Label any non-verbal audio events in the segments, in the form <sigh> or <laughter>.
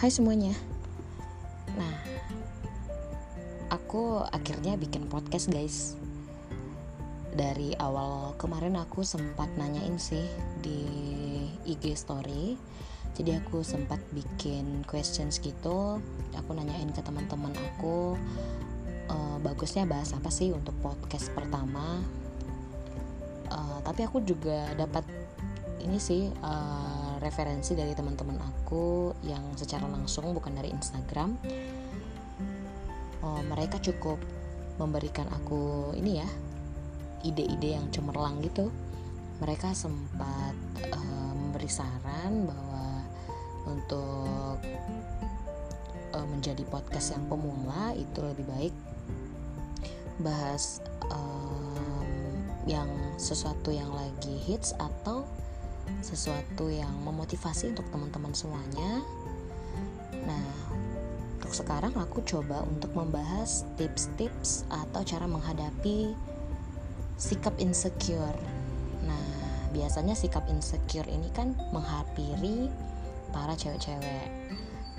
Hai semuanya. Nah, aku akhirnya bikin podcast, guys. Dari awal kemarin aku sempat nanyain sih di IG story. Jadi aku sempat bikin questions gitu. Aku nanyain ke teman-teman aku uh, bagusnya bahas apa sih untuk podcast pertama. Uh, tapi aku juga dapat ini sih uh, referensi dari teman-teman aku yang secara langsung bukan dari Instagram. Oh, mereka cukup memberikan aku ini ya ide-ide yang cemerlang gitu. Mereka sempat uh, memberi saran bahwa untuk uh, menjadi podcast yang pemula itu lebih baik bahas um, yang sesuatu yang lagi hits atau sesuatu yang memotivasi untuk teman-teman semuanya. Nah, untuk sekarang aku coba untuk membahas tips-tips atau cara menghadapi sikap insecure. Nah, biasanya sikap insecure ini kan menghampiri para cewek-cewek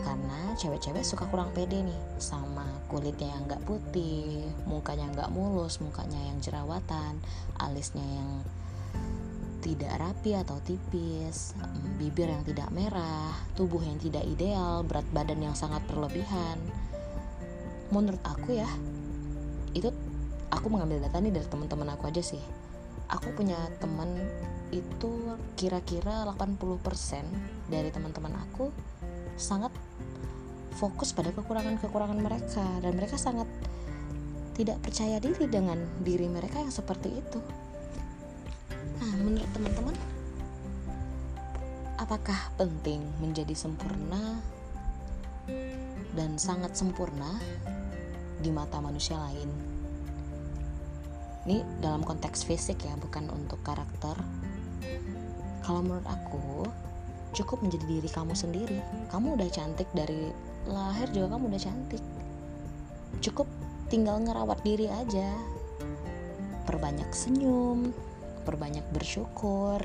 karena cewek-cewek suka kurang pede nih sama kulitnya yang nggak putih, mukanya nggak mulus, mukanya yang jerawatan, alisnya yang tidak rapi atau tipis, bibir yang tidak merah, tubuh yang tidak ideal, berat badan yang sangat berlebihan. Menurut aku ya, itu aku mengambil data nih dari teman-teman aku aja sih. Aku punya teman itu kira-kira 80% dari teman-teman aku sangat fokus pada kekurangan-kekurangan mereka dan mereka sangat tidak percaya diri dengan diri mereka yang seperti itu menurut teman-teman, apakah penting menjadi sempurna dan sangat sempurna di mata manusia lain? Ini dalam konteks fisik ya, bukan untuk karakter. Kalau menurut aku, cukup menjadi diri kamu sendiri. Kamu udah cantik dari lahir juga kamu udah cantik. Cukup tinggal ngerawat diri aja. Perbanyak senyum, perbanyak bersyukur.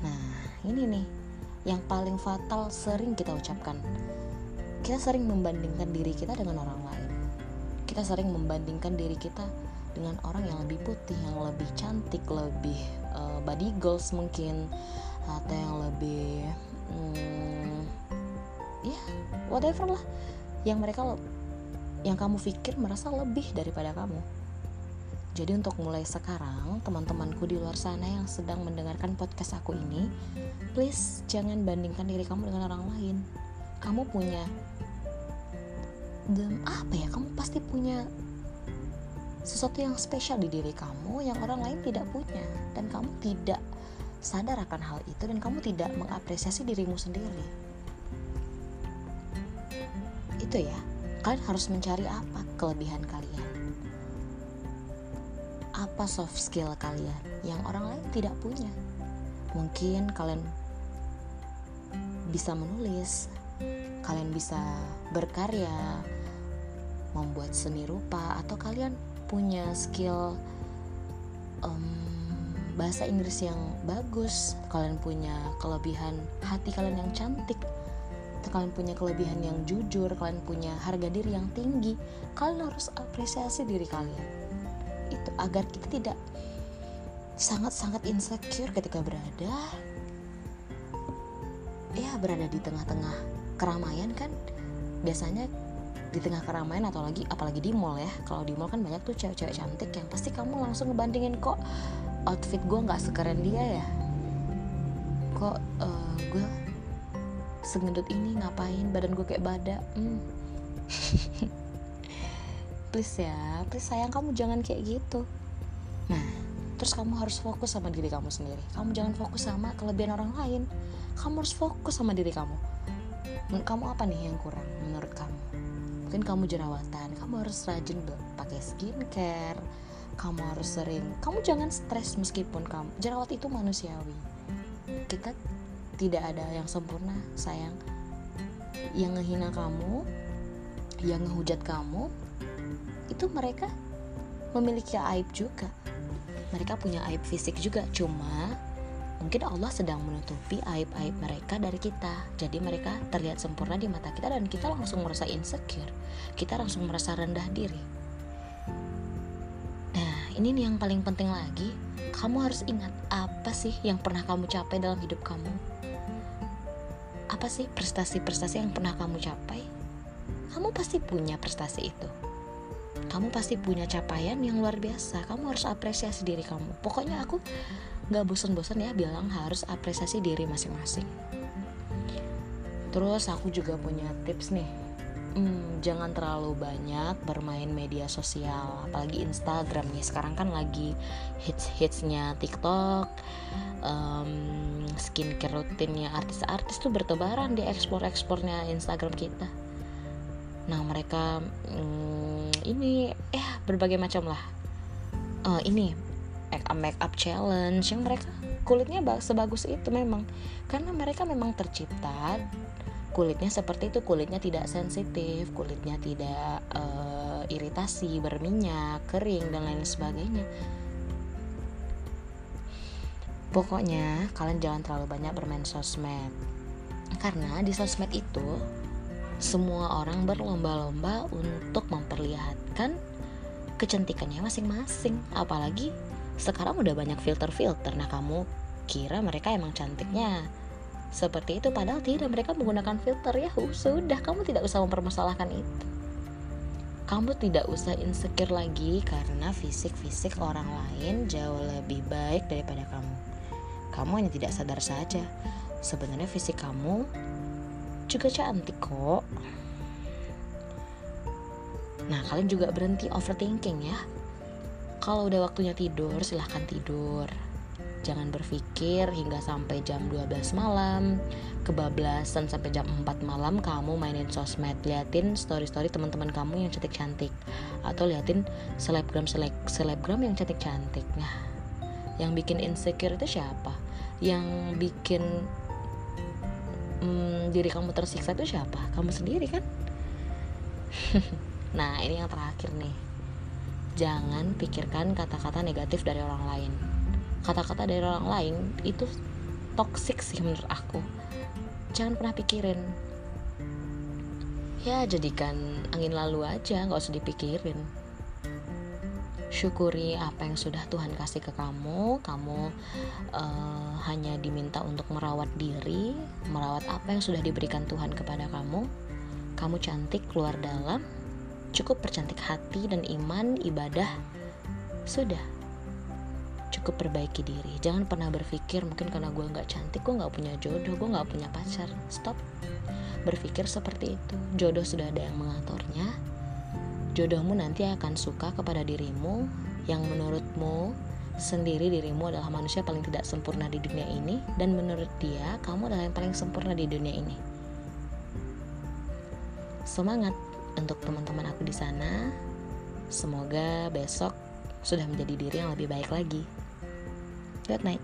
Nah, ini nih yang paling fatal sering kita ucapkan. Kita sering membandingkan diri kita dengan orang lain. Kita sering membandingkan diri kita dengan orang yang lebih putih, yang lebih cantik, lebih uh, body goals mungkin atau yang lebih hmm, ya yeah, whatever lah yang mereka yang kamu pikir merasa lebih daripada kamu jadi untuk mulai sekarang, teman-temanku di luar sana yang sedang mendengarkan podcast aku ini, please jangan bandingkan diri kamu dengan orang lain. Kamu punya dan apa ya? Kamu pasti punya sesuatu yang spesial di diri kamu yang orang lain tidak punya dan kamu tidak sadar akan hal itu dan kamu tidak mengapresiasi dirimu sendiri. Itu ya. Kalian harus mencari apa kelebihan kalian apa soft skill kalian yang orang lain tidak punya. Mungkin kalian bisa menulis, kalian bisa berkarya, membuat seni rupa, atau kalian punya skill um, bahasa Inggris yang bagus, kalian punya kelebihan hati kalian yang cantik, atau kalian punya kelebihan yang jujur, kalian punya harga diri yang tinggi, kalian harus apresiasi diri kalian itu agar kita tidak sangat-sangat insecure ketika berada ya berada di tengah-tengah keramaian kan. Biasanya di tengah keramaian atau lagi apalagi di mall ya. Kalau di mall kan banyak tuh cewek-cewek cantik yang pasti kamu langsung ngebandingin kok outfit gue nggak sekeren dia ya? Kok uh, gue segendut ini ngapain? Badan gue kayak badak hmm. <laughs> please ya please sayang kamu jangan kayak gitu. Nah terus kamu harus fokus sama diri kamu sendiri. Kamu jangan fokus sama kelebihan orang lain. Kamu harus fokus sama diri kamu. Kamu apa nih yang kurang menurut kamu? Mungkin kamu jerawatan kamu harus rajin pakai skincare kamu harus sering kamu jangan stres meskipun kamu jerawat itu manusiawi. Kita tidak ada yang sempurna sayang. Yang ngehina kamu yang ngehujat kamu itu mereka memiliki aib juga. Mereka punya aib fisik juga cuma mungkin Allah sedang menutupi aib-aib mereka dari kita. Jadi mereka terlihat sempurna di mata kita dan kita langsung merasa insecure. Kita langsung merasa rendah diri. Nah ini yang paling penting lagi. Kamu harus ingat apa sih yang pernah kamu capai dalam hidup kamu? Apa sih prestasi-prestasi yang pernah kamu capai? Kamu pasti punya prestasi itu kamu pasti punya capaian yang luar biasa. Kamu harus apresiasi diri kamu. Pokoknya aku nggak bosan-bosan ya bilang harus apresiasi diri masing-masing. Terus aku juga punya tips nih. Hmm, jangan terlalu banyak bermain media sosial apalagi Instagram nih. Sekarang kan lagi hits hitsnya TikTok um, skincare rutinnya artis-artis tuh bertebaran di ekspor ekspornya Instagram kita. Nah mereka ini eh berbagai macam lah. Uh, ini make up challenge yang mereka kulitnya sebagus itu memang. Karena mereka memang tercipta kulitnya seperti itu. Kulitnya tidak sensitif kulitnya tidak uh, iritasi berminyak kering dan lain sebagainya. Pokoknya kalian jangan terlalu banyak bermain sosmed. Karena di sosmed itu semua orang berlomba-lomba untuk memperlihatkan kecantikannya masing-masing. Apalagi sekarang udah banyak filter-filter. Nah kamu kira mereka emang cantiknya? Seperti itu padahal tidak. Mereka menggunakan filter. Ya sudah. Kamu tidak usah mempermasalahkan itu. Kamu tidak usah insecure lagi karena fisik-fisik orang lain jauh lebih baik daripada kamu. Kamu hanya tidak sadar saja. Sebenarnya fisik kamu juga cantik kok nah kalian juga berhenti overthinking ya kalau udah waktunya tidur, silahkan tidur. Jangan berpikir hingga sampai jam 12 malam, kebablasan sampai jam 4 malam kamu mainin sosmed, liatin story-story teman-teman kamu yang cantik-cantik atau liatin selebgram selebgram yang cantik-cantik. Nah, yang bikin insecure itu siapa? Yang bikin hmm, diri kamu tersiksa itu siapa? Kamu sendiri kan? <laughs> nah, ini yang terakhir nih. Jangan pikirkan kata-kata negatif dari orang lain. Kata-kata dari orang lain itu toxic sih menurut aku. Jangan pernah pikirin. Ya jadikan angin lalu aja nggak usah dipikirin syukuri apa yang sudah Tuhan kasih ke kamu. Kamu uh, hanya diminta untuk merawat diri merawat apa yang sudah diberikan Tuhan kepada kamu. Kamu cantik keluar dalam. Cukup percantik hati dan iman ibadah. Sudah. Cukup perbaiki diri. Jangan pernah berpikir mungkin karena gue nggak cantik gue nggak punya jodoh gue nggak punya pacar. Stop. Berpikir seperti itu. Jodoh sudah ada yang mengaturnya jodohmu nanti akan suka kepada dirimu yang menurutmu sendiri dirimu adalah manusia paling tidak sempurna di dunia ini dan menurut dia kamu adalah yang paling sempurna di dunia ini semangat untuk teman-teman aku di sana. Semoga besok sudah menjadi diri yang lebih baik lagi. Good night.